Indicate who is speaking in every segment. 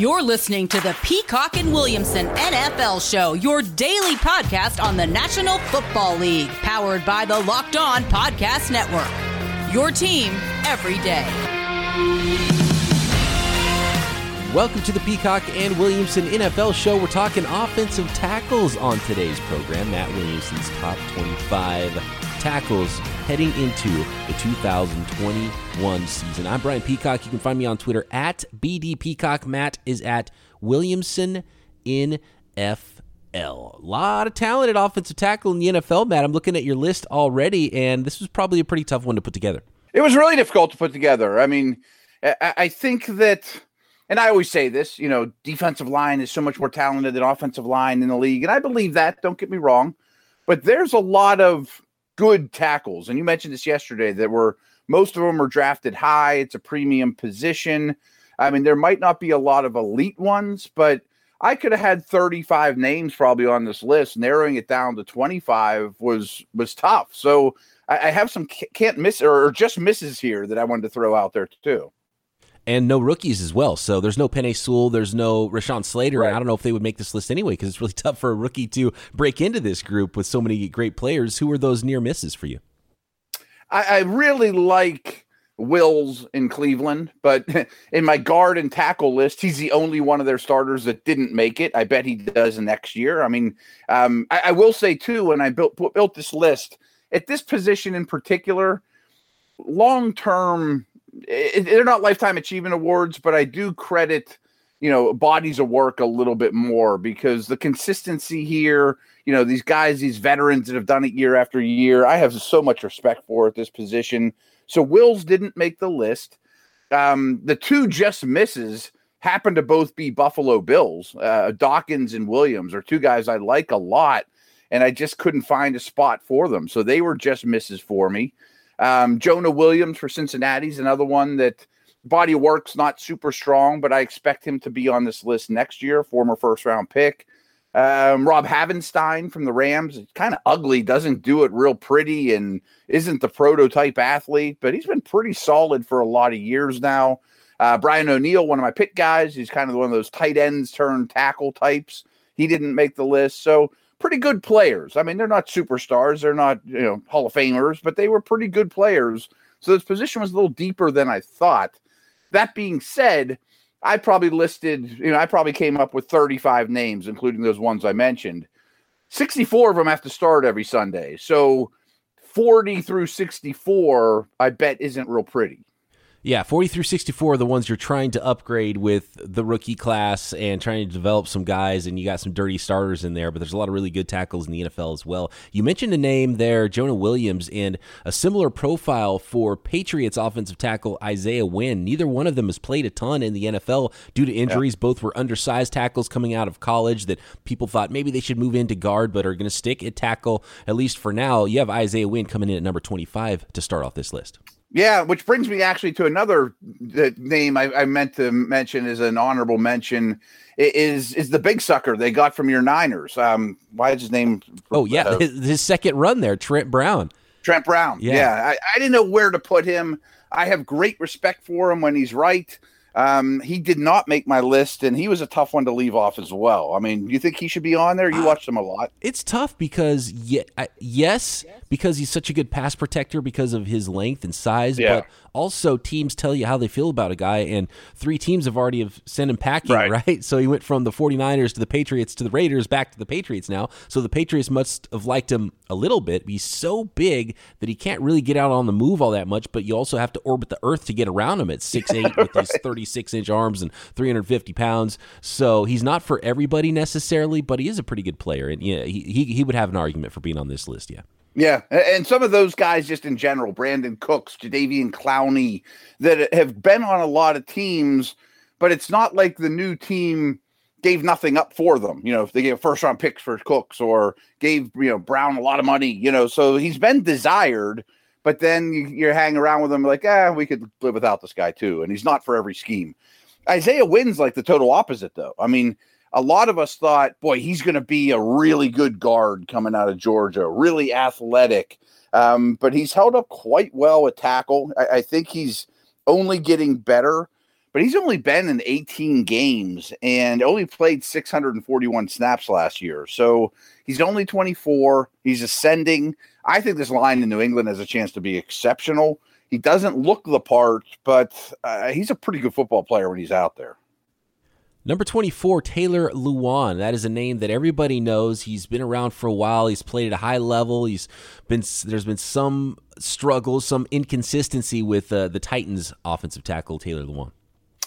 Speaker 1: You're listening to the Peacock and Williamson NFL Show, your daily podcast on the National Football League, powered by the Locked On Podcast Network. Your team every day.
Speaker 2: Welcome to the Peacock and Williamson NFL Show. We're talking offensive tackles on today's program. Matt Williamson's top 25 tackles heading into the 2021 season. I'm Brian Peacock. You can find me on Twitter at BD Peacock. Matt is at Williamson NFL. A lot of talented offensive tackle in the NFL, Matt. I'm looking at your list already, and this was probably a pretty tough one to put together.
Speaker 3: It was really difficult to put together. I mean, I think that and I always say this, you know, defensive line is so much more talented than offensive line in the league. And I believe that, don't get me wrong. But there's a lot of good tackles. And you mentioned this yesterday that were most of them are drafted high. It's a premium position. I mean, there might not be a lot of elite ones, but I could have had 35 names probably on this list. Narrowing it down to 25 was was tough. So I, I have some can't miss or just misses here that I wanted to throw out there too
Speaker 2: and no rookies as well. So there's no Penei Sewell, there's no Rashawn Slater, right. and I don't know if they would make this list anyway because it's really tough for a rookie to break into this group with so many great players. Who are those near misses for you?
Speaker 3: I, I really like Wills in Cleveland, but in my guard and tackle list, he's the only one of their starters that didn't make it. I bet he does next year. I mean, um, I, I, will say too, when I built built this list at this position in particular, long term they're not lifetime achievement awards, but I do credit you know bodies of work a little bit more because the consistency here you know these guys these veterans that have done it year after year i have so much respect for at this position. So wills didn't make the list. Um, the two just misses happen to both be buffalo bills. Uh, dawkins and williams are two guys i like a lot and i just couldn't find a spot for them. So they were just misses for me um, Jonah Williams for Cincinnati is another one that body work's not super strong, but I expect him to be on this list next year. Former first round pick. Um, Rob Havenstein from the Rams. Kind of ugly, doesn't do it real pretty, and isn't the prototype athlete, but he's been pretty solid for a lot of years now. Uh, Brian O'Neill, one of my pick guys, he's kind of one of those tight ends turn tackle types. He didn't make the list. So pretty good players. I mean, they're not superstars, they're not, you know, Hall of Famers, but they were pretty good players. So this position was a little deeper than I thought. That being said, I probably listed, you know, I probably came up with 35 names, including those ones I mentioned. 64 of them have to start every Sunday. So 40 through 64, I bet isn't real pretty.
Speaker 2: Yeah, 40 through 64 are the ones you're trying to upgrade with the rookie class and trying to develop some guys, and you got some dirty starters in there, but there's a lot of really good tackles in the NFL as well. You mentioned a name there, Jonah Williams, and a similar profile for Patriots offensive tackle Isaiah Wynn. Neither one of them has played a ton in the NFL due to injuries. Yeah. Both were undersized tackles coming out of college that people thought maybe they should move into guard, but are going to stick at tackle, at least for now. You have Isaiah Wynn coming in at number 25 to start off this list.
Speaker 3: Yeah, which brings me actually to another name I, I, meant to mention as an honorable mention is is the big sucker they got from your Niners. Um, why is his name?
Speaker 2: Oh yeah, uh, his, his, second run there, Trent Brown.
Speaker 3: Trent Brown. Yeah, yeah I, I, didn't know where to put him. I have great respect for him when he's right. Um, he did not make my list, and he was a tough one to leave off as well. I mean, do you think he should be on there? You uh, watched him a lot.
Speaker 2: It's tough because ye- yes, because he's such a good pass protector because of his length and size, yeah. but also teams tell you how they feel about a guy and three teams have already have sent him packing right. right. so he went from the 49ers to the patriots to the raiders back to the patriots now so the patriots must have liked him a little bit he's so big that he can't really get out on the move all that much but you also have to orbit the earth to get around him at 6'8 with his 36 inch arms and 350 pounds so he's not for everybody necessarily but he is a pretty good player and yeah he, he, he would have an argument for being on this list yeah
Speaker 3: yeah, and some of those guys just in general, Brandin Cooks, Jadeveon Clowney, that have been on a lot of teams, but it's not like the new team gave nothing up for them. You know, if they gave first round picks for Cooks or gave you know Brown a lot of money, you know, so he's been desired. But then you, you're hanging around with him like, ah, we could live without this guy too, and he's not for every scheme. Isaiah Wynn's like the total opposite, though. I mean, a lot of us thought, boy, he's going to be a really good guard coming out of Georgia, really athletic. Um, but he's held up quite well at tackle. I, I, think he's only getting better. but he's only been in 18 games and only played 641 snaps last year. So he's only 24. He's ascending. I think this line in New England has a chance to be exceptional. He doesn't look the part, but uh, he's a pretty good football player when he's out there.
Speaker 2: Number 24, Taylor Lewan. That is a name that everybody knows. He's been around for a while. He's played at a high level. He's been there's been some struggles, some inconsistency with uh, the Titans offensive tackle Taylor Lewan.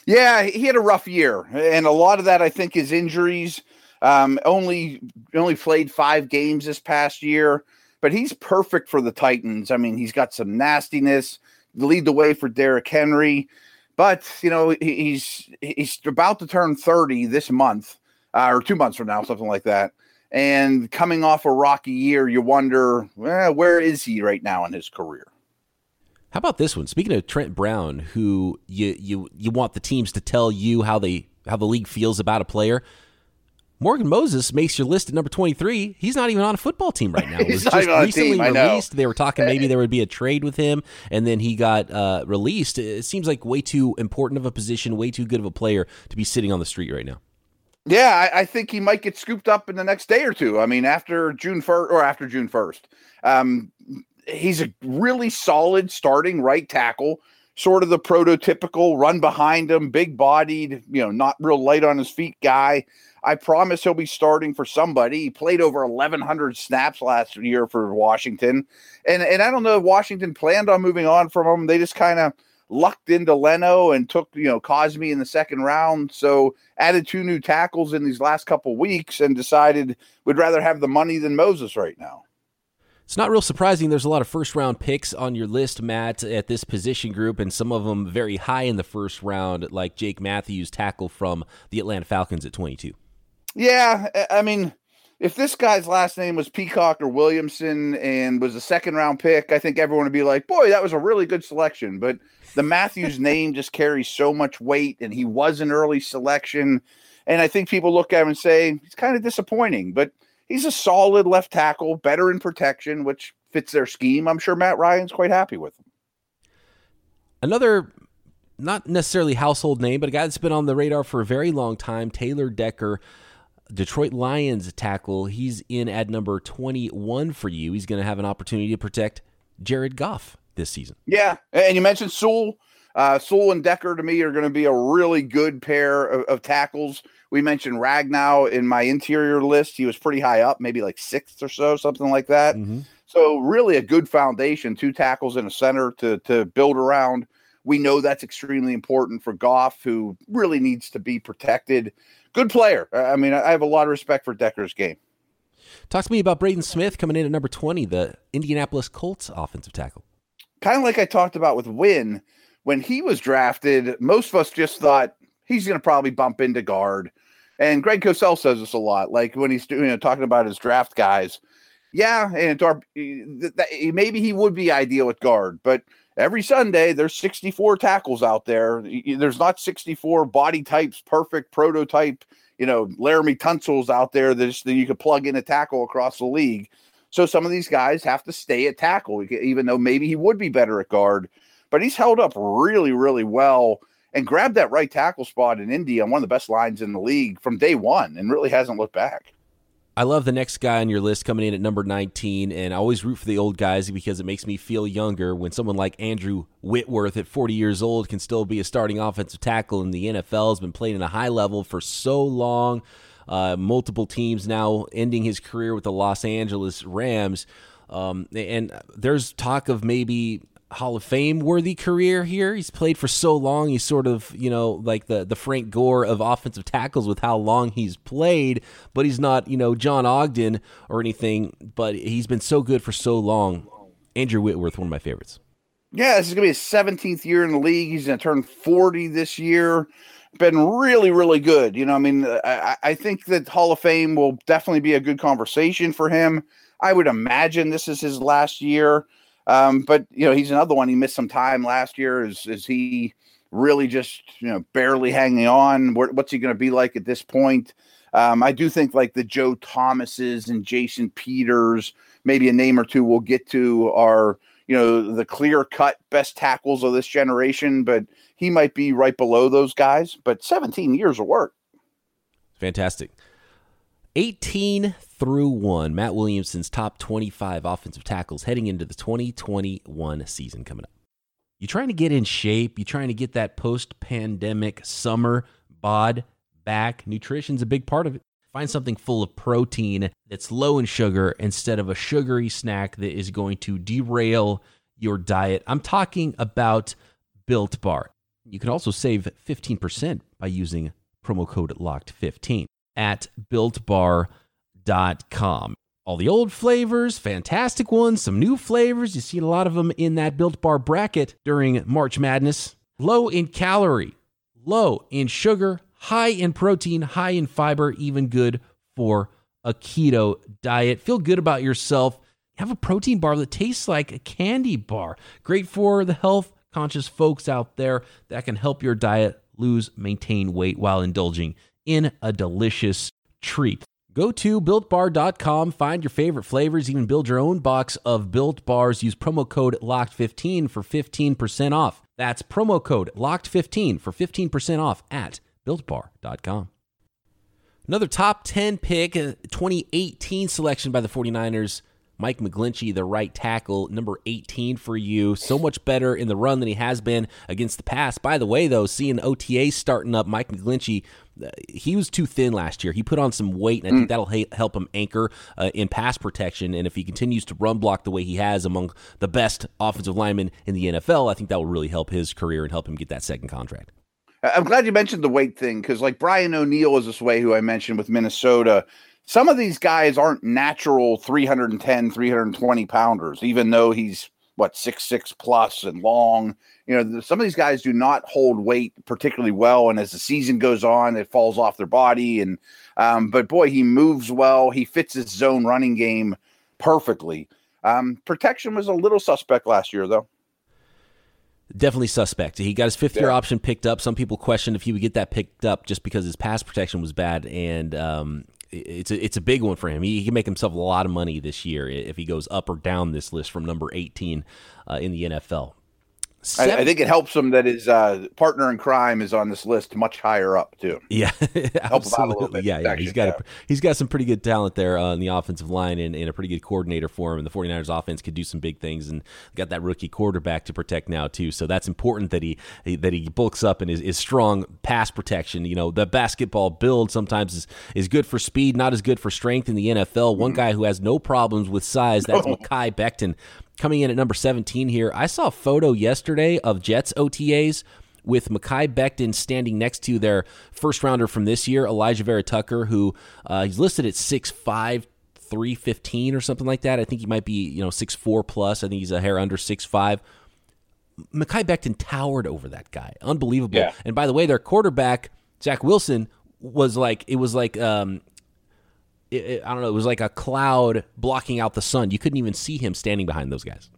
Speaker 3: Yeah, he had a rough year, and a lot of that I think is injuries. Um, only only played five games this past year, but he's perfect for the Titans. I mean, he's got some nastiness. Lead the way for Derrick Henry, but you know he's he's about to turn thirty this month, uh, or two months from now, something like that. And coming off a rocky year, you wonder eh, where is he right now in his career.
Speaker 2: How about this one? Speaking of Trent Brown, who you you you want the teams to tell you how they how the league feels about a player. Morgan Moses makes your list at number 23. He's not even on a football team right now. It was just recently released. They were talking maybe there would be a trade with him, and then he got uh, released. It seems like way too important of a position, way too good of a player to be sitting on the street right now.
Speaker 3: Yeah, I, I think he might get scooped up in the next day or two. I mean, after June 1st or after June 1st. Um, he's a really solid starting right tackle, sort of the prototypical run behind him, big bodied, you know, not real light on his feet guy. I promise he'll be starting for somebody. He played over 1,100 snaps last year for Washington. And, and I don't know if Washington planned on moving on from him. They just kind of lucked into Leno and took, you know, Cosmi in the second round. So added two new tackles in these last couple weeks and decided would rather have the money than Moses right now.
Speaker 2: It's not real surprising. There's a lot of first round picks on your list, Matt, at this position group, and some of them very high in the first round, like Jake Matthews, tackle from the Atlanta Falcons at 22.
Speaker 3: Yeah, I mean, if this guy's last name was Peacock or Williamson and was a second round pick, I think everyone would be like, boy, that was a really good selection. But the Matthews name just carries so much weight, and he was an early selection. And I think people look at him and say, he's kind of disappointing. But he's a solid left tackle, better in protection, which fits their scheme. I'm sure Matt Ryan's quite happy with him.
Speaker 2: Another not necessarily household name, but a guy that's been on the radar for a very long time, Taylor Decker. Detroit Lions tackle. He's in at number 21 for you. He's going to have an opportunity to protect Jared Goff this season.
Speaker 3: Yeah. And you mentioned Sewell. Uh, Sewell and Decker to me are going to be a really good pair of, of tackles. We mentioned Ragnow in my interior list. He was pretty high up, maybe like sixth or so, something like that. Mm-hmm. So really a good foundation, two tackles in a center to to build around. We know that's extremely important for Goff, who really needs to be protected. Good player. I mean, I have a lot of respect for Decker's game.
Speaker 2: Talk to me about Braden Smith coming in at number 20, the Indianapolis Colts offensive tackle.
Speaker 3: Kind of like I talked about with Wynn, when he was drafted, most of us just thought he's going to probably bump into guard. And Greg Cosell says this a lot, like when he's you know talking about his draft guys. Yeah, and our, eh, eh, maybe he would be ideal at guard, but every Sunday there's 64 tackles out there. There's not 64 body types, perfect prototype, you know, Laremy Tunsil's out there that, that you could plug in a tackle across the league. So some of these guys have to stay at tackle, even though maybe he would be better at guard. But he's held up really, really well and grabbed that right tackle spot in Indy on one of the best lines in the league from day one and really hasn't looked back.
Speaker 2: I love the next guy on your list coming in at number 19, and I always root for the old guys because it makes me feel younger when someone like Andrew Whitworth at 40 years old can still be a starting offensive tackle in the NFL, has been playing at a high level for so long. Uh, multiple teams now ending his career with the Los Angeles Rams. Um, and there's talk of maybe Hall of Fame worthy career here. He's played for so long. He's sort of, you know, like the, the Frank Gore of offensive tackles with how long he's played, but he's not, you know, John Ogden or anything, but he's been so good for so long. Andrew Whitworth, one of my favorites.
Speaker 3: Yeah, this is going to be his 17th year in the league. He's going to turn 40 this year. Been really, really good. You know, I mean, I, I think that Hall of Fame will definitely be a good conversation for him. I would imagine this is his last year. Um, but you know, he's another one. He missed some time last year. Is is he really just you know barely hanging on? What's he going to be like at this point? Um, I do think like the Joe Thomases and Jason Peters, maybe a name or two we'll get to are you know, the clear cut best tackles of this generation, but he might be right below those guys. But 17 years of work.
Speaker 2: Fantastic. 18 through 1, Matt Williamson's top 25 offensive tackles heading into the 2021 season coming up. You're trying to get in shape, You're trying to get that post pandemic summer bod back. Nutrition's a big part of it. Find something full of protein that's low in sugar instead of a sugary snack that is going to derail your diet. I'm talking about Built Bar. You can also save 15% by using promo code LOCKED15 at builtbar.com. All the old flavors, fantastic ones, some new flavors. You see a lot of them in that Built Bar bracket during March Madness. Low in calorie, low in sugar, high in protein, high in fiber, even good for a keto diet. Feel good about yourself. Have a protein bar that tastes like a candy bar. Great for the health conscious folks out there that can help your diet lose, maintain weight while indulging in a delicious treat. Go to builtbar.com, find your favorite flavors, even build your own box of built bars. Use promo code LOCKED15 for 15% off. That's promo code LOCKED15 for 15% off at builtbar.com. Another top 10 pick, 2018 selection by the 49ers. Mike McGlinchey, the right tackle, number 18 for you. So much better in the run than he has been against the pass. By the way, though, seeing OTA starting up, Mike McGlinchey, uh, he was too thin last year. He put on some weight, and I think mm. that'll ha- help him anchor uh, in pass protection. And if he continues to run block the way he has among the best offensive linemen in the NFL, I think that will really help his career and help him get that second contract.
Speaker 3: I'm glad you mentioned the weight thing because, like Brian O'Neill is this way, who I mentioned with Minnesota. Some of these guys aren't natural 310, 320 pounders, even though he's what six six plus and long. You know, some of these guys do not hold weight particularly well, and as the season goes on, it falls off their body. And um, but boy, he moves well. He fits his zone running game perfectly. Um, protection was a little suspect last year, though
Speaker 2: definitely suspect. He got his fifth year option picked up. Some people questioned if he would get that picked up just because his pass protection was bad, and um, it's a it's a big one for him. He, he, can make himself a lot of money this year if he goes up or down this list from number eighteen uh, in the NFL.
Speaker 3: I, I, think it helps him that his uh, partner in crime is on this list much higher up too.
Speaker 2: Yeah, absolutely. Yeah, yeah. He's got a, he's got some pretty good talent there on the offensive line and, and, a pretty good coordinator for him. And the 49ers offense could do some big things and got that rookie quarterback to protect now too. So that's important that he, that he bulks up and is, is strong pass protection. You know, the basketball build sometimes is, is good for speed, not as good for strength in the NFL. One guy who has no problems with size, that's. Mekhi Becton coming in at number 17 here. I saw a photo yesterday of Jets OTAs with Mekhi Becton standing next to their first rounder from this year, Alijah Vera-Tucker, who uh, he's listed at 6'5", 315 or something like that. I think he might be, you know, 6'4 plus. I think he's a hair under 6'5. Mekhi Becton towered over that guy. Unbelievable. Yeah. And by the way, their quarterback, Zach Wilson, was like, it was like um, it, it, I don't know, it was like a cloud blocking out the sun. You couldn't even see him standing behind those guys.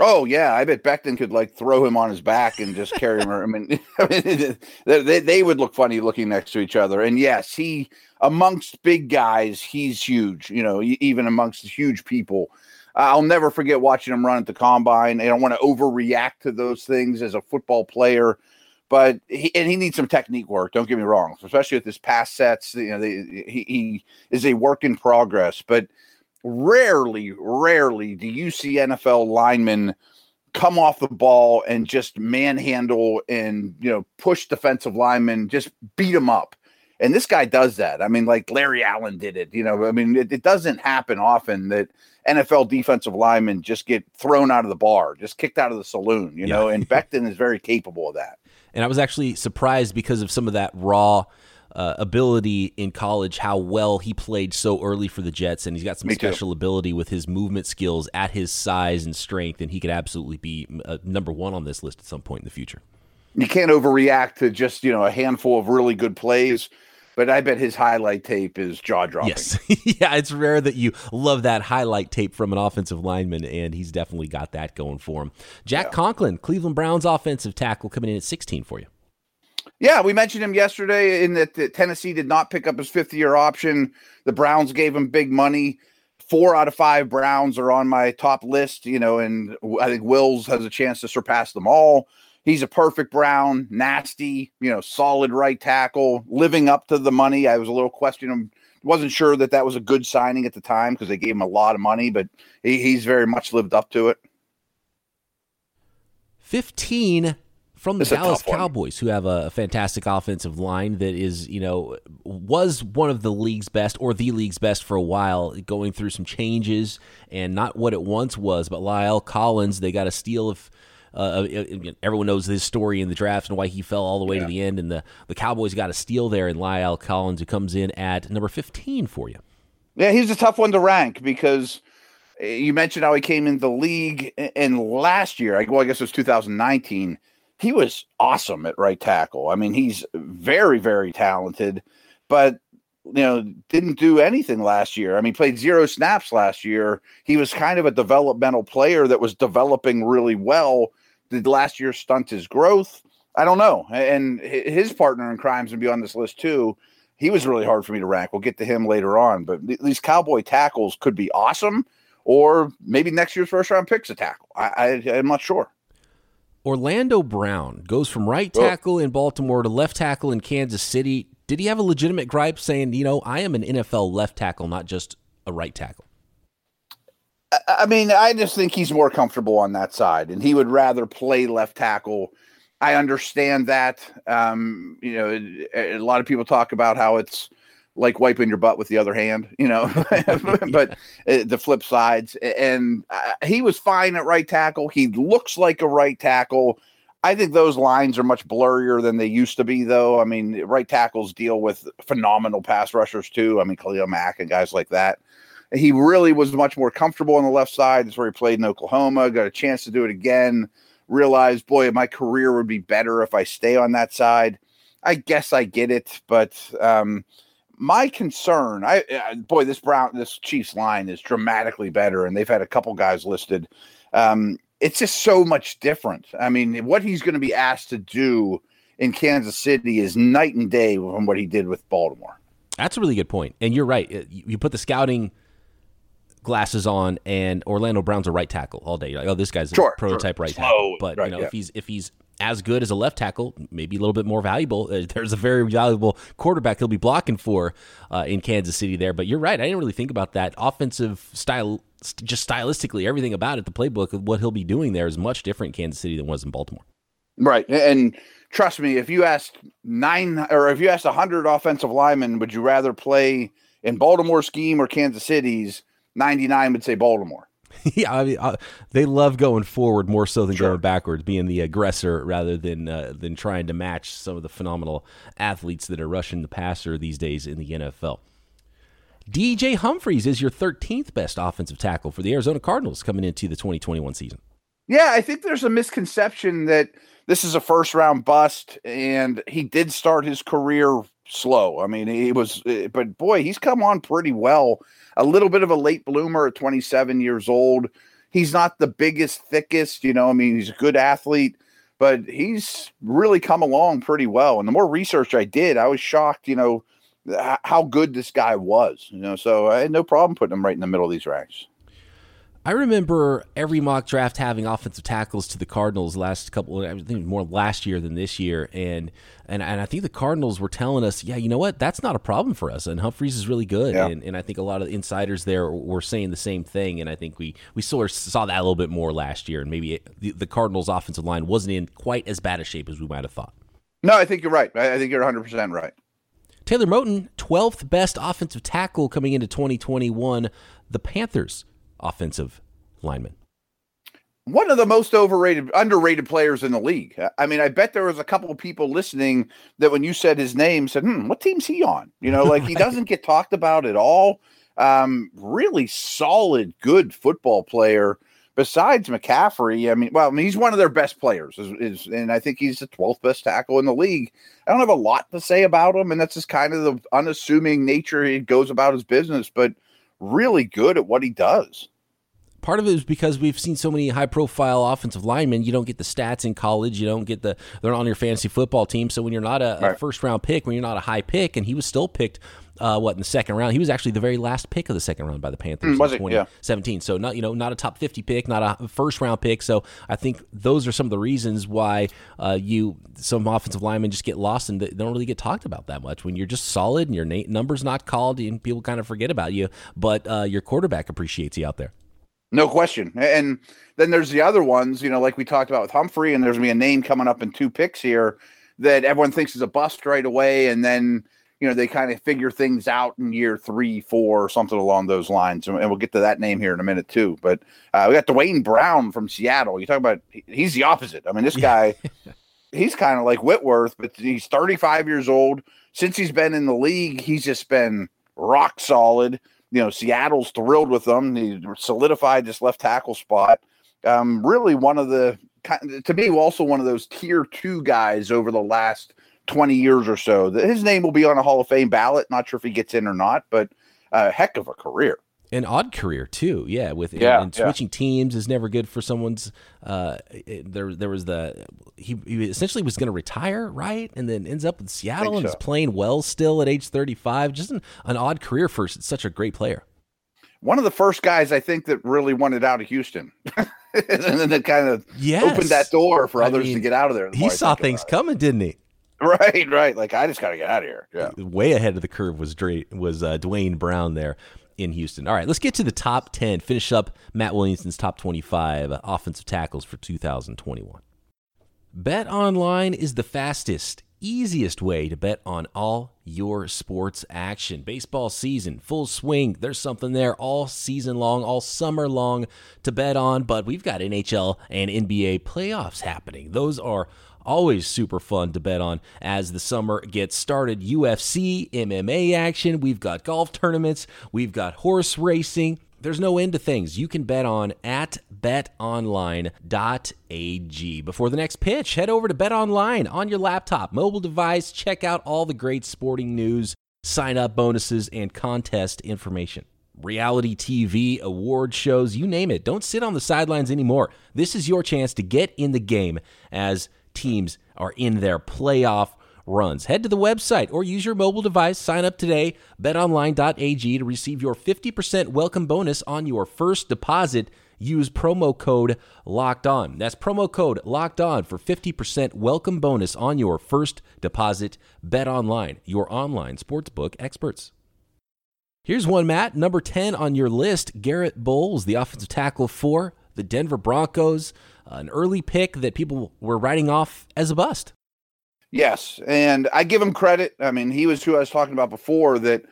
Speaker 3: Oh yeah, I bet Becton could like throw him on his back and just carry him. I mean, I mean they, they would look funny looking next to each other. And yes, he amongst big guys, he's huge. You know, even amongst huge people. I'll never forget watching him run at the combine. I don't want to overreact to those things as a football player but he and he needs some technique work. Don't get me wrong, especially with his pass sets. You know, they, he he is a work in progress. But rarely, rarely do you see NFL linemen come off the ball and just manhandle and you know push defensive linemen, just beat them up. And this guy does that. I mean, like Larry Allen did it. You know, I mean, it, it doesn't happen often that NFL defensive linemen just get thrown out of the bar, just kicked out of the saloon. You yeah. know, and Becton is very capable of that.
Speaker 2: And I was actually surprised because of some of that raw uh, ability in college, how well he played so early for the Jets. And he's got some Me special too. ability with his movement skills at his size and strength. And he could absolutely be uh, number one on this list at some point in the future.
Speaker 3: You can't overreact to just, you know, a handful of really good plays but I bet his highlight tape is jaw dropping.
Speaker 2: Yes, yeah, it's rare that you love that highlight tape from an offensive lineman, and he's definitely got that going for him. Jack yeah. Conklin, Cleveland Browns offensive tackle, coming in at 16 for you.
Speaker 3: Yeah, we mentioned him yesterday in that Tennessee did not pick up his fifth year option. The Browns gave him big money. four out of five Browns are on my top list, you know, and I think Wills has a chance to surpass them all. He's a perfect Brown, nasty, you know, solid right tackle, living up to the money. I was a little questioning, him, wasn't sure that that was a good signing at the time because they gave him a lot of money, but he, he's very much lived up to it.
Speaker 2: 15 from the it's Dallas Cowboys, who have a fantastic offensive line that is, you know, was one of the league's best or the league's best for a while, going through some changes and not what it once was. But La'el Collins, they got a steal of. Uh, everyone knows his story in the draft and why he fell all the way yeah. to the end. And the, the Cowboys got a steal there in La'el Collins, who comes in at number 15 for you.
Speaker 3: Yeah, he's a tough one to rank because eh, you mentioned how he came in the league and last year, well, I guess it was 2019 he was awesome at right tackle. I mean, he's very, very talented, but you know, didn't do anything last year. I mean, played zero snaps last year. He was kind of a developmental player that was developing really well. Did last year stunt his growth? I don't know. And his partner in crimes would be on this list too. He was really hard for me to rank. We'll get to him later on, but these cowboy tackles could be awesome, or maybe next year's first round picks a tackle. I, I I'm not sure.
Speaker 2: Orlando Brown goes from right oh. tackle in Baltimore to left tackle in Kansas City. Did he have a legitimate gripe saying, you know, I am an NFL left tackle, not just a right tackle?
Speaker 3: I mean, I just think he's more comfortable on that side, and he would rather play left tackle. I understand that. Um, you know, a lot of people talk about how it's like wiping your butt with the other hand, you know, but uh, the flip sides. And uh, he was fine at right tackle. He looks like a right tackle. I think those lines are much blurrier than they used to be, though. I mean, right tackles deal with phenomenal pass rushers, too. I mean, Khalil Mack and guys like that. He really was much more comfortable on the left side. That's where he played in Oklahoma, got a chance to do it again. Realized, boy, my career would be better if I stay on that side. I guess I get it, but um, my concern, I uh, boy, this Brown, this Chiefs line is dramatically better, and they've had a couple guys listed. Um, it's just so much different. I mean, what he's going to be asked to do in Kansas City is night and day from what he did with Baltimore.
Speaker 2: That's a really good point, and you're right. You put the scouting glasses on, and Orlando Brown's a right tackle all day. You're like, oh, this guy's a prototype sure. right tackle. But right, you know, yeah. if he's if he's as good as a left tackle, maybe a little bit more valuable. Uh, there's a very valuable quarterback he'll be blocking for uh, in Kansas City there. But you're right. I didn't really think about that. Offensive style, just stylistically, everything about it, the playbook of what he'll be doing there is much different in Kansas City than was in Baltimore.
Speaker 3: Right. And trust me, if you asked nine or if you asked 100 offensive linemen, would you rather play in Baltimore scheme or Kansas City's? 99 would say Baltimore.
Speaker 2: yeah, I mean, uh, they love going forward more so than sure. going backwards, being the aggressor rather than uh, than trying to match some of the phenomenal athletes that are rushing the passer these days in the NFL. DJ Humphries is your 13th best offensive tackle for the Arizona Cardinals coming into the 2021 season.
Speaker 3: Yeah, I think there's a misconception that this is a first round bust, and he did start his career slow. I mean, he was, eh, but boy, he's come on pretty well a little bit of a late bloomer at 27 years old. He's not the biggest, thickest, you know, I mean, he's a good athlete, but he's really come along pretty well. And the more research I did, I was shocked, you know, how good this guy was, you know, so I had no problem putting him right in the middle of these ranks.
Speaker 2: I remember every mock draft having offensive tackles to the Cardinals last couple. I think more last year than this year, and and and I think the Cardinals were telling us, yeah, you know what, that's not a problem for us, and Humphries is really good, yeah. and, and I think a lot of insiders there were saying the same thing, and I think we we sort of saw that a little bit more last year, and maybe it, the, the Cardinals' offensive line wasn't in quite as bad a shape as we might have thought.
Speaker 3: No, I think you're right. I think you're 100 percent right.
Speaker 2: Taylor Moton, 12th best offensive tackle coming into 2021. The Panthers offensive lineman.
Speaker 3: One of the most overrated, underrated players in the league. I mean, I bet there was a couple of people listening that when you said his name said, "Hmm, what team's he on?" You know, like right. he doesn't get talked about at all. Um, really solid, good football player. Besides McCaffrey, I mean, well, I mean, he's one of their best players, is, is, and I think he's the 12th best tackle in the league. I don't have a lot to say about him, and that's just kind of the unassuming nature he goes about his business, but really good at what he does
Speaker 2: part of it is because we've seen so many high profile offensive linemen. You don't get the stats in college. You don't get the they're on your fantasy football team. So when you're not a, right. a first round pick, when you're not a high pick, and he was still picked uh, what in the second round. He was actually the very last pick of the second round by the Panthers
Speaker 3: mm, was in
Speaker 2: 2017. Yeah. So not you know not a top 50 pick, not a first round pick. So I think those are some of the reasons why uh, you some offensive linemen just get lost and they don't really get talked about that much. When you're just solid and your na- numbers not called, and people kind of forget about you, but uh, your quarterback appreciates you out there.
Speaker 3: No question. And then there's the other ones, you know, like we talked about with Humphrey, and there's gonna be a name coming up in two picks here that everyone thinks is a bust right away, and then you know they kind of figure things out in year three, four, or something along those lines. And we'll get to that name here in a minute too. But uh, we got Duane Brown from Seattle. You talk about he's the opposite. I mean, this guy, he's kind of like Whitworth, but he's 35 years old. Since he's been in the league, he's just been rock solid. You know, Seattle's thrilled with him. He solidified this left tackle spot. Um, really, one of the to me, also one of those tier two guys over the last 20 years or so. His name will be on a Hall of Fame ballot. Not sure if he gets in or not, but a heck of a career.
Speaker 2: An odd career too, yeah. With yeah, and, switching yeah. teams is never good for someone's. Uh, there, there was the he, he essentially was going to retire, right, and then ends up with Seattle and so. is playing well still at age thirty five. Just an, an odd career for such a great player.
Speaker 3: One of the first guys I think that really wanted out of Houston. and then it kind of yes. opened that door for others I mean, to get out of there. The
Speaker 2: he saw things coming, didn't he?
Speaker 3: Right, right. Like I just got to get out of here. Yeah.
Speaker 2: Way ahead of the curve was was uh, Duane Brown there in Houston. All right, let's get to the top 10. Finish up Matt Williamson's top 25 uh, offensive tackles for 2021. Bet online is the fastest easiest way to bet on all your sports action. Baseball season, full swing. There's something there all season long, all summer long to bet on, but we've got NHL and NBA playoffs happening. Those are always super fun to bet on as the summer gets started. UFC, MMA action, we've got golf tournaments, we've got horse racing. There's no end to things you can bet on at betonline.ag. Before the next pitch, head over to betonline on your laptop, mobile device, check out all the great sporting news, sign up bonuses, and contest information. Reality TV, award shows, you name it. Don't sit on the sidelines anymore. This is your chance to get in the game as teams are in their playoff runs. Head to the website or use your mobile device. Sign up today, betonline.ag to receive your 50% welcome bonus on your first deposit. Use promo code locked on. That's promo code locked on for 50% welcome bonus on your first deposit. Bet online, your online sportsbook experts. Here's one, Matt. Number 10 on your list Garrett Bolles, the offensive tackle for the Denver Broncos. An early pick that people were writing off as a bust.
Speaker 3: Yes, and I give him credit. I mean, he was who I was talking about before that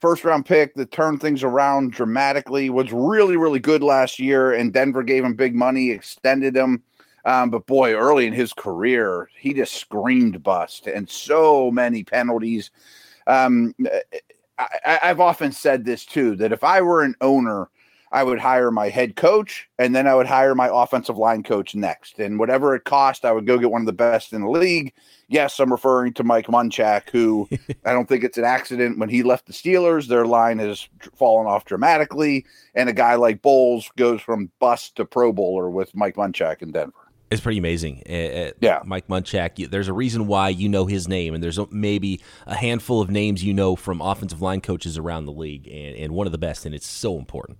Speaker 3: first round pick that turned things around dramatically was really really good last year and Denver gave him big money, extended him. Um, but boy, early in his career, he just screamed bust and so many penalties. Um, I, I've often said this too that if I were an owner I would hire my head coach and then I would hire my offensive line coach next. And whatever it cost, I would go get one of the best in the league. Yes, I'm referring to Mike Munchak, who I don't think it's an accident. When he left the Steelers, their line has fallen off dramatically. And a guy like Bolles goes from bust to Pro Bowler with Mike Munchak in Denver.
Speaker 2: It's pretty amazing. Uh,
Speaker 3: yeah.
Speaker 2: Mike Munchak, there's a reason why you know his name, and there's maybe a handful of names you know from offensive line coaches around the league, and, and one of the best, and it's so important.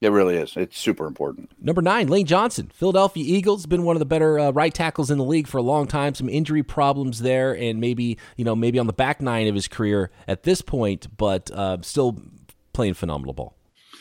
Speaker 3: It really is. It's super important.
Speaker 2: Number nine, Lane Johnson, Philadelphia Eagles, been one of the better uh, right tackles in the league for a long time. Some injury problems there, and maybe you know maybe on the back nine of his career at this point, but uh, still playing phenomenal ball.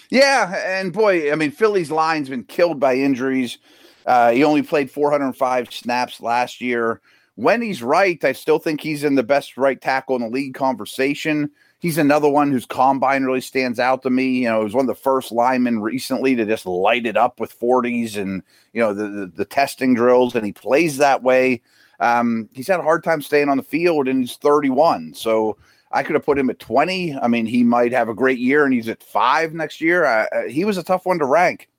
Speaker 3: Yeah, and boy, I mean, Philly's line's been killed by injuries. Uh, he only played 405 snaps last year. When he's right, I still think he's in the best right tackle in the league conversation he's another one whose combine really stands out to me. You know, he was one of the first linemen recently to just light it up with 40s and, you know, the, the, the testing drills, and he plays that way. Um, he's had a hard time staying on the field, and he's 31. So I could have put him at 20. I mean, he might have a great year, and he's at five next year. He was a tough one to rank.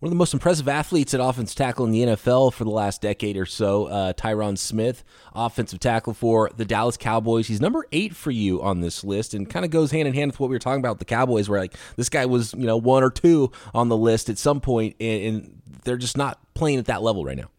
Speaker 2: One of the most impressive athletes at offensive tackle in the NFL for the last decade or so, uh, Tyron Smith, offensive tackle for the Dallas Cowboys. He's number eight for you on this list, and kind of goes hand in hand with what we were talking about the Cowboys, where like this guy was, you know, one or two on the list at some point, and, and they're just not playing at that level right now.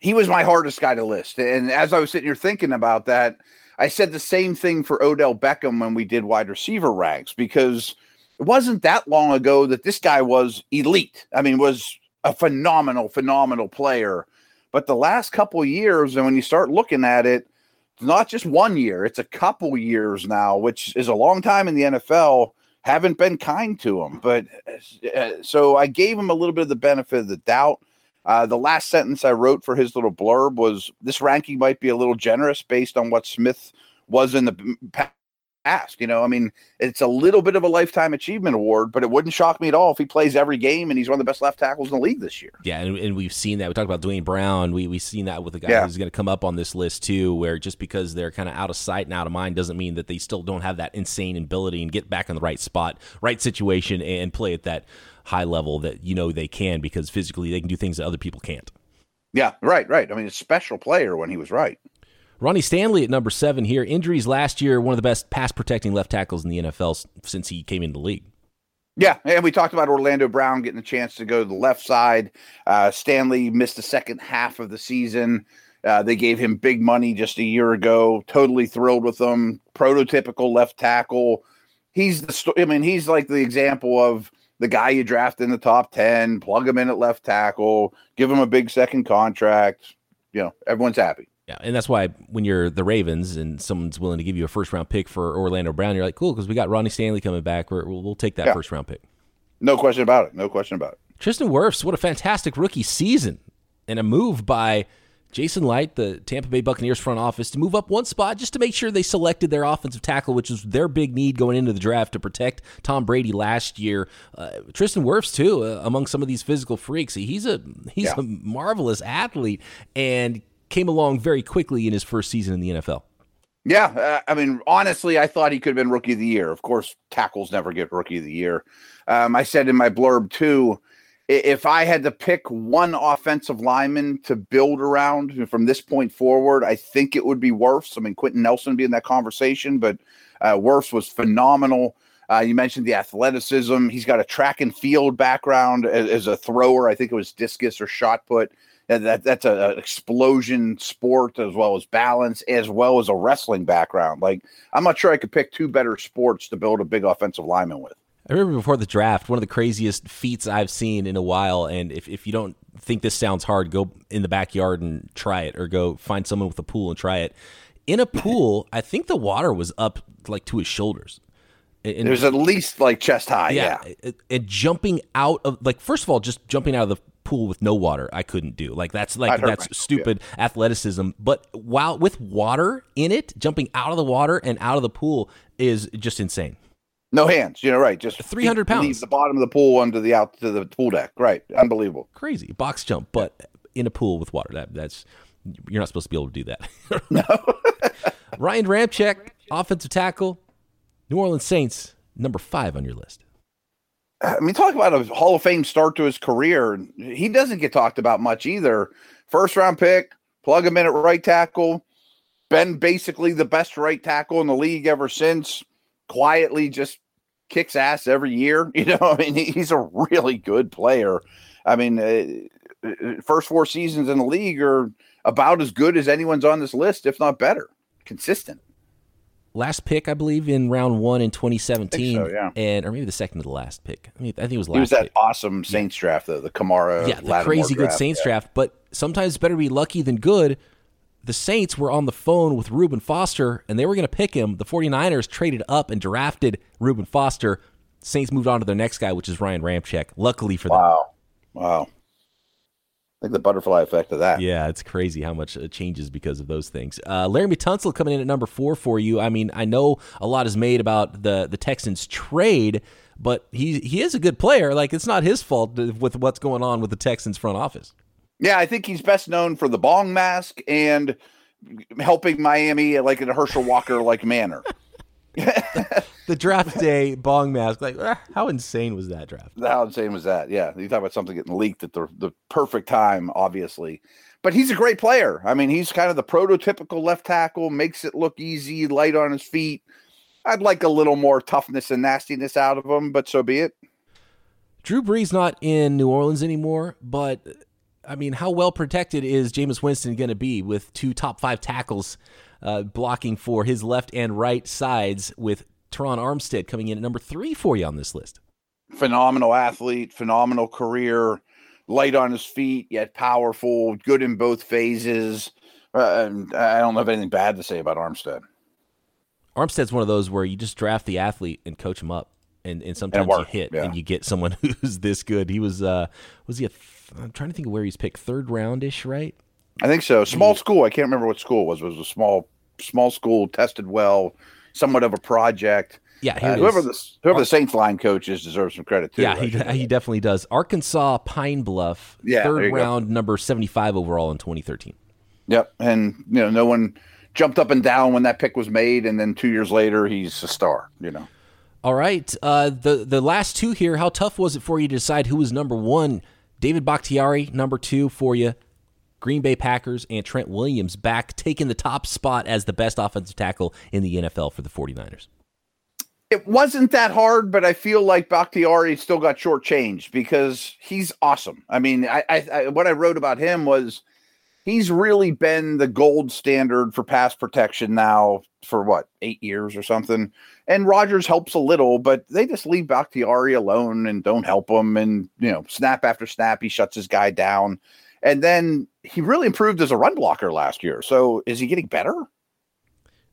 Speaker 3: He was my hardest guy to list, and as I was sitting here thinking about that, I said the same thing for Odell Beckham when we did wide receiver ranks because it wasn't that long ago that this guy was elite. I mean, was a phenomenal, phenomenal player. But the last couple years, and when you start looking at it, it's not just one year, it's a couple years now, which is a long time in the NFL, haven't been kind to him. But uh, so I gave him a little bit of the benefit of the doubt. Uh, the last sentence I wrote for his little blurb was this ranking might be a little generous based on what Smith was in the past. You know, I mean, it's a little bit of a lifetime achievement award, but it wouldn't shock me at all if he plays every game and he's one of the best left tackles in the league this year.
Speaker 2: Yeah, and, and we've seen that. We talked about Duane Brown. We we've seen that with a guy yeah. who's going to come up on this list too, where just because they're kind of out of sight and out of mind doesn't mean that they still don't have that insane ability and get back in the right spot, right situation, and play at that high level that you know they can because physically they can do things that other people can't.
Speaker 3: Yeah, right, right. I mean, a special player when he was right.
Speaker 2: Ronnie Stanley at number seven here. Injuries last year, one of the best pass protecting left tackles in the NFL since he came into the league.
Speaker 3: Yeah, and we talked about Orlando Brown getting a chance to go to the left side. Uh, Stanley missed the second half of the season. Uh, they gave him big money just a year ago. Totally thrilled with him. Prototypical left tackle. He's the. I mean, he's like the example of the guy you draft in the top 10, plug him in at left tackle, give him a big second contract. You know, everyone's happy.
Speaker 2: Yeah, and that's why when you're the Ravens and someone's willing to give you a first round pick for Orlando Brown, you're like, cool, because we got Ronnie Stanley coming back. we will we'll take that yeah. first round pick.
Speaker 3: No question about it. No question about it.
Speaker 2: Tristan Wirfs, what a fantastic rookie season and a move by Jason Licht, the Tampa Bay Buccaneers front office, to move up one spot just to make sure they selected their offensive tackle, which was their big need going into the draft to protect Tom Brady last year. Uh, Tristan Wirfs too, uh, among some of these physical freaks. He's a he's yeah. a marvelous athlete and came along very quickly in his first season in the NFL.
Speaker 3: Yeah, uh, I mean, honestly, I thought he could have been rookie of the year. Of course, tackles never get rookie of the year. Um, I said in my blurb too if I had to pick one offensive lineman to build around from this point forward, I think it would be Wirfs. I mean, Quenton Nelson be in that conversation, but uh, was phenomenal. Uh, you mentioned the athleticism. He's got a track and field background as, as a thrower. I think it was discus or shot put. That, that's an explosion sport as well as balance, as well as a wrestling background. Like, I'm not sure I could pick two better sports to build a big offensive lineman with.
Speaker 2: I remember before the draft, one of the craziest feats I've seen in a while. And if, if you don't think this sounds hard, go in the backyard and try it, or go find someone with a pool and try it. In a pool, I think the water was up like to his shoulders.
Speaker 3: And, it was at least like chest high. Yeah.
Speaker 2: yeah. And jumping out of, like, first of all, just jumping out of the pool with no water, I couldn't do. Like, that's like, that's stupid yeah. athleticism. But while with water in it, jumping out of the water and out of the pool is just insane.
Speaker 3: No hands, you know, right? Just
Speaker 2: three hundred pounds. Leave
Speaker 3: the bottom of the pool under the out to the pool deck, right? Unbelievable,
Speaker 2: crazy box jump, but in a pool with water. That that's you're not supposed to be able to do that.
Speaker 3: no.
Speaker 2: Ryan Ramczyk, offensive tackle, New Orleans Saints, number five on your list.
Speaker 3: I mean, talk about a Hall of Fame start to his career. He doesn't get talked about much either. First round pick, plug him in at right tackle. Been basically the best right tackle in the league ever since. Quietly just kicks ass every year. You know, I mean, he's a really good player. I mean, uh, uh, first four seasons in the league are about as good as anyone's on this list, if not better. Consistent.
Speaker 2: Last pick, I believe, in round one in 2017,
Speaker 3: so, yeah.
Speaker 2: and or maybe the second to the last pick. I mean, I think it was last.
Speaker 3: It was that
Speaker 2: pick.
Speaker 3: awesome Saints yeah. draft, the, the Kamara,
Speaker 2: yeah, the crazy good Saints yeah. draft. But sometimes it's better to be lucky than good the Saints were on the phone with Reuben Foster and they were going to pick him. The 49ers traded up and drafted Reuben Foster. Saints moved on to their next guy, which is Ryan Ramczyk. Luckily for
Speaker 3: them. Wow. Wow. Think the butterfly effect of that.
Speaker 2: Yeah, it's crazy how much it changes because of those things. Uh, Laremy Tunsil coming in at number four for you. I mean, I know a lot is made about the the Texans trade, but he he is a good player. Like it's not his fault with what's going on with the Texans front office.
Speaker 3: Yeah, I think he's best known for the bong mask and helping Miami like in a Herschel Walker like manner.
Speaker 2: The draft day bong mask, like ah, how insane was that draft?
Speaker 3: How insane was that? Yeah, you talk about something getting leaked at the the perfect time, obviously. But he's a great player. I mean, he's kind of the prototypical left tackle, makes it look easy, light on his feet. I'd like a little more toughness and nastiness out of him, but so be it.
Speaker 2: Drew Brees not in New Orleans anymore, but I mean, how well protected is Jameis Winston going to be with two top five tackles uh, blocking for his left and right sides with Terron Armstead coming in at number three for you on this list?
Speaker 3: Phenomenal athlete, phenomenal career, light on his feet, yet powerful, good in both phases. Uh, I don't have anything bad to say about Armstead.
Speaker 2: Armstead's one of those where you just draft the athlete and coach him up and, and sometimes and you hit yeah. and you get someone who's this good. He was uh was he a th- I'm trying to think of where he's picked third roundish, right?
Speaker 3: I think so. Small school. I can't remember what school it was. It was a small small school, tested well, somewhat of a project.
Speaker 2: Yeah,
Speaker 3: uh, whoever the whoever the Saints line coach is deserves some credit too.
Speaker 2: Yeah, he, he definitely does. Arkansas Pine Bluff, yeah, third round, go. number seventy five overall in twenty thirteen.
Speaker 3: Yep, and you know no one jumped up and down when that pick was made, and then two years later he's a star. You know.
Speaker 2: All right. Uh, the the last two here. How tough was it for you to decide who was number one? David Bakhtiari, number two for you. Green Bay Packers and Trent Williams back taking the top spot as the best offensive tackle in the NFL for the 49ers.
Speaker 3: It wasn't that hard, but I feel like Bakhtiari still got shortchanged because he's awesome. I mean, I, I, I what I wrote about him was he's really been the gold standard for pass protection now for what eight years or something. And Rodgers helps a little, but they just leave Bakhtiari alone and don't help him. And you know, snap after snap, he shuts his guy down. And then he really improved as a run blocker last year. So is he getting better?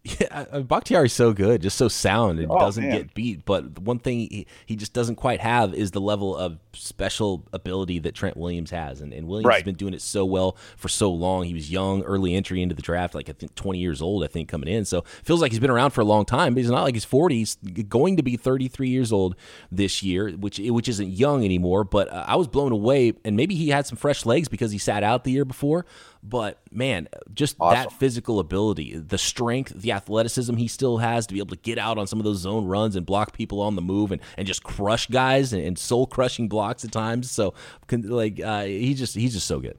Speaker 2: Yeah, Bakhtiari's so good, just so sound, and oh, doesn't man. get beat. But one thing he, he just doesn't quite have is the level of special ability that Trent Williams has. And, and Williams right. has been doing it so well for so long. He was young, early entry into the draft, like I think 20 years old, I think, coming in. So feels like he's been around for a long time, but he's not like he's 40. He's going to be 33 years old this year, which which isn't young anymore. But uh, I was blown away, and maybe he had some fresh legs because he sat out the year before. But man, just awesome. that physical ability, the strength, the athleticism he still has to be able to get out on some of those zone runs and block people on the move and, and just crush guys and, and soul crushing blocks at times. So, like, uh, he just he's just so good.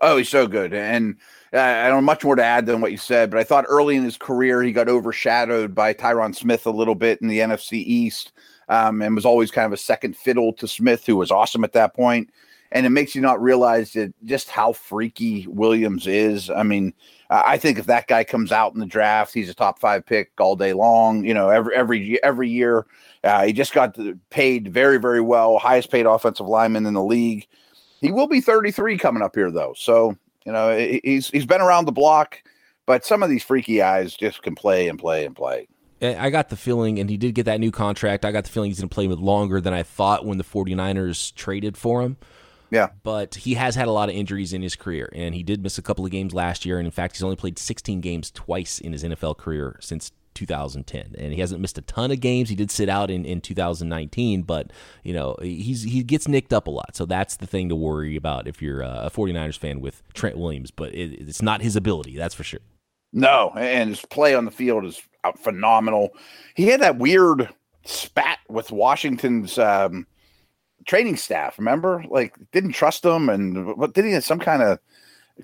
Speaker 3: Oh, he's so good, and uh, I don't have much more to add than what you said. But I thought early in his career he got overshadowed by Tyron Smith a little bit in the NFC East, um, and was always kind of a second fiddle to Smith, who was awesome at that point and it makes you not realize that just how freaky Williams is. I mean, I think if that guy comes out in the draft, he's a top five pick all day long. You know, every every every year, uh, he just got paid very very well, highest paid offensive lineman in the league. He will be 33 coming up here though, so you know he's he's been around the block, but some of these freaky eyes just can play and play and play.
Speaker 2: I got the feeling, and he did get that new contract. I got the feeling he's going to play with longer than I thought when the 49ers traded for him.
Speaker 3: Yeah.
Speaker 2: But he has had a lot of injuries in his career, and he did miss a couple of games last year. And in fact, he's only played 16 games twice in his NFL career since 2010 and he hasn't missed a ton of games he did sit out in, in 2019 but you know he's he gets nicked up a lot so that's the thing to worry about if you're a 49ers fan with Trent Williams but it, it's not his ability that's for sure
Speaker 3: no and his play on the field is phenomenal he had that weird spat with Washington's um, training staff. Remember, like didn't trust him, and what did he have some kind of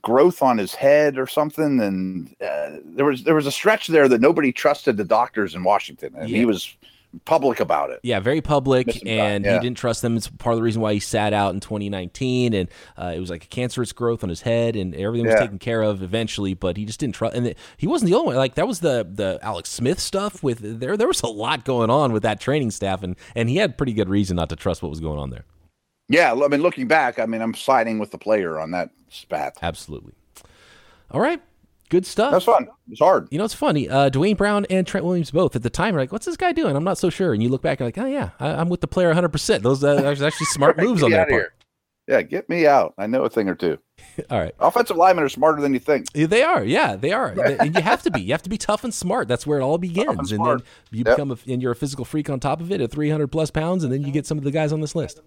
Speaker 3: growth on his head or something? And uh, there was there was a stretch there that nobody trusted the doctors in Washington, and yeah. he was public about it.
Speaker 2: Yeah, very public, and yeah. he didn't trust them. It's part of the reason why he sat out in 2019, and uh, it was like a cancerous growth on his head, and everything was yeah. taken care of eventually. But he just didn't trust, and he wasn't the only one. Like that was the the Alex Smith stuff. With there, there was a lot going on with that training staff, and and he had pretty good reason not to trust what was going on there.
Speaker 3: Yeah, I mean, looking back, I mean, I'm siding with the player on that spat.
Speaker 2: Absolutely. All right. Good stuff.
Speaker 3: That's fun. It's hard.
Speaker 2: You know, it's funny. Uh, Duane Brown and Trent Williams both at the time are like, "What's this guy doing?" I'm not so sure. And you look back and like, "Oh yeah, I, am with the player 100." percent Those uh, are actually smart moves on their part.
Speaker 3: Yeah, get me out. I know a thing or two.
Speaker 2: All right.
Speaker 3: Offensive linemen are smarter than you think.
Speaker 2: They are. Yeah, they are. and you have to be. You have to be tough and smart. That's where it all begins. And, and then you yep. become a, and you're a physical freak on top of it at 300 plus pounds, and then you get some of the guys on this list.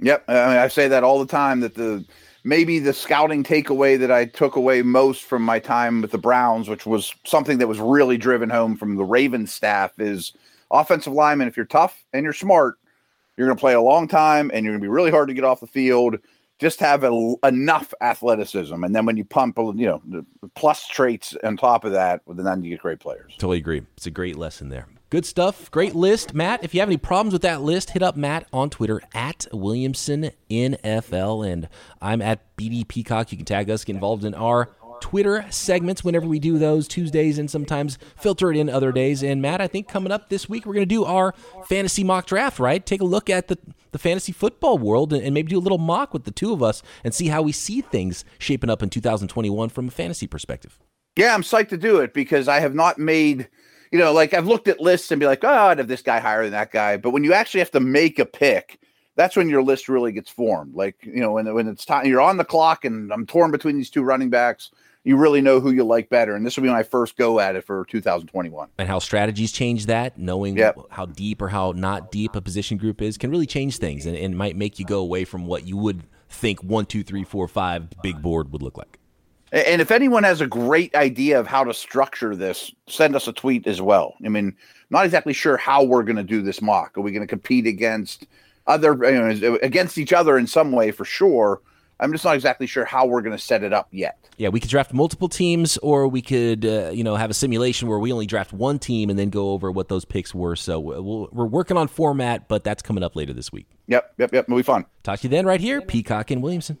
Speaker 3: Yep, I, mean, I say that all the time. That the maybe the scouting takeaway that I took away most from my time with the Browns, which was something that was really driven home from the Ravens staff, is offensive lineman. If you're tough and you're smart, you're going to play a long time, and you're going to be really hard to get off the field. Just have a, enough athleticism, and then when you pump, you know, plus traits on top of that, then you get great players.
Speaker 2: Totally agree. It's a great lesson there. Good stuff. Great list. Matt, if you have any problems with that list, hit up Matt on Twitter at Williamson NFL. And I'm at BD Peacock. You can tag us, get involved in our Twitter segments whenever we do those Tuesdays and sometimes filter it in other days. And Matt, I think coming up this week, we're going to do our fantasy mock draft, right? Take a look at the, the fantasy football world and maybe do a little mock with the two of us and see how we see things shaping up in 2021 from a fantasy perspective.
Speaker 3: Yeah, I'm psyched to do it because I have not made, you know, like I've looked at lists and be like, oh, I'd have this guy higher than that guy. But when you actually have to make a pick, that's when your list really gets formed. Like, you know, when, when it's time, you're on the clock and I'm torn between these two running backs you really know who you like better. And this will be my first go at it for 2021.
Speaker 2: And how strategies change that, knowing yep. how deep or how not deep a position group is, can really change things and, and might make you go away from what you would think one, two, three, four, five big board would look like.
Speaker 3: And if anyone has a great idea of how to structure this, send us a tweet as well. I mean, not exactly sure how we're going to do this mock. Are we going to compete against other you know, against each other in some way for sure? I'm just not exactly sure how we're going to set it up yet.
Speaker 2: Yeah, we could draft multiple teams, or we could, uh, you know, have a simulation where we only draft one team and then go over what those picks were. So we we are working on format, but that's coming up later this week.
Speaker 3: Yep, yep, yep. It'll be fun.
Speaker 2: Talk to you then, right here, Peacock and Williamson.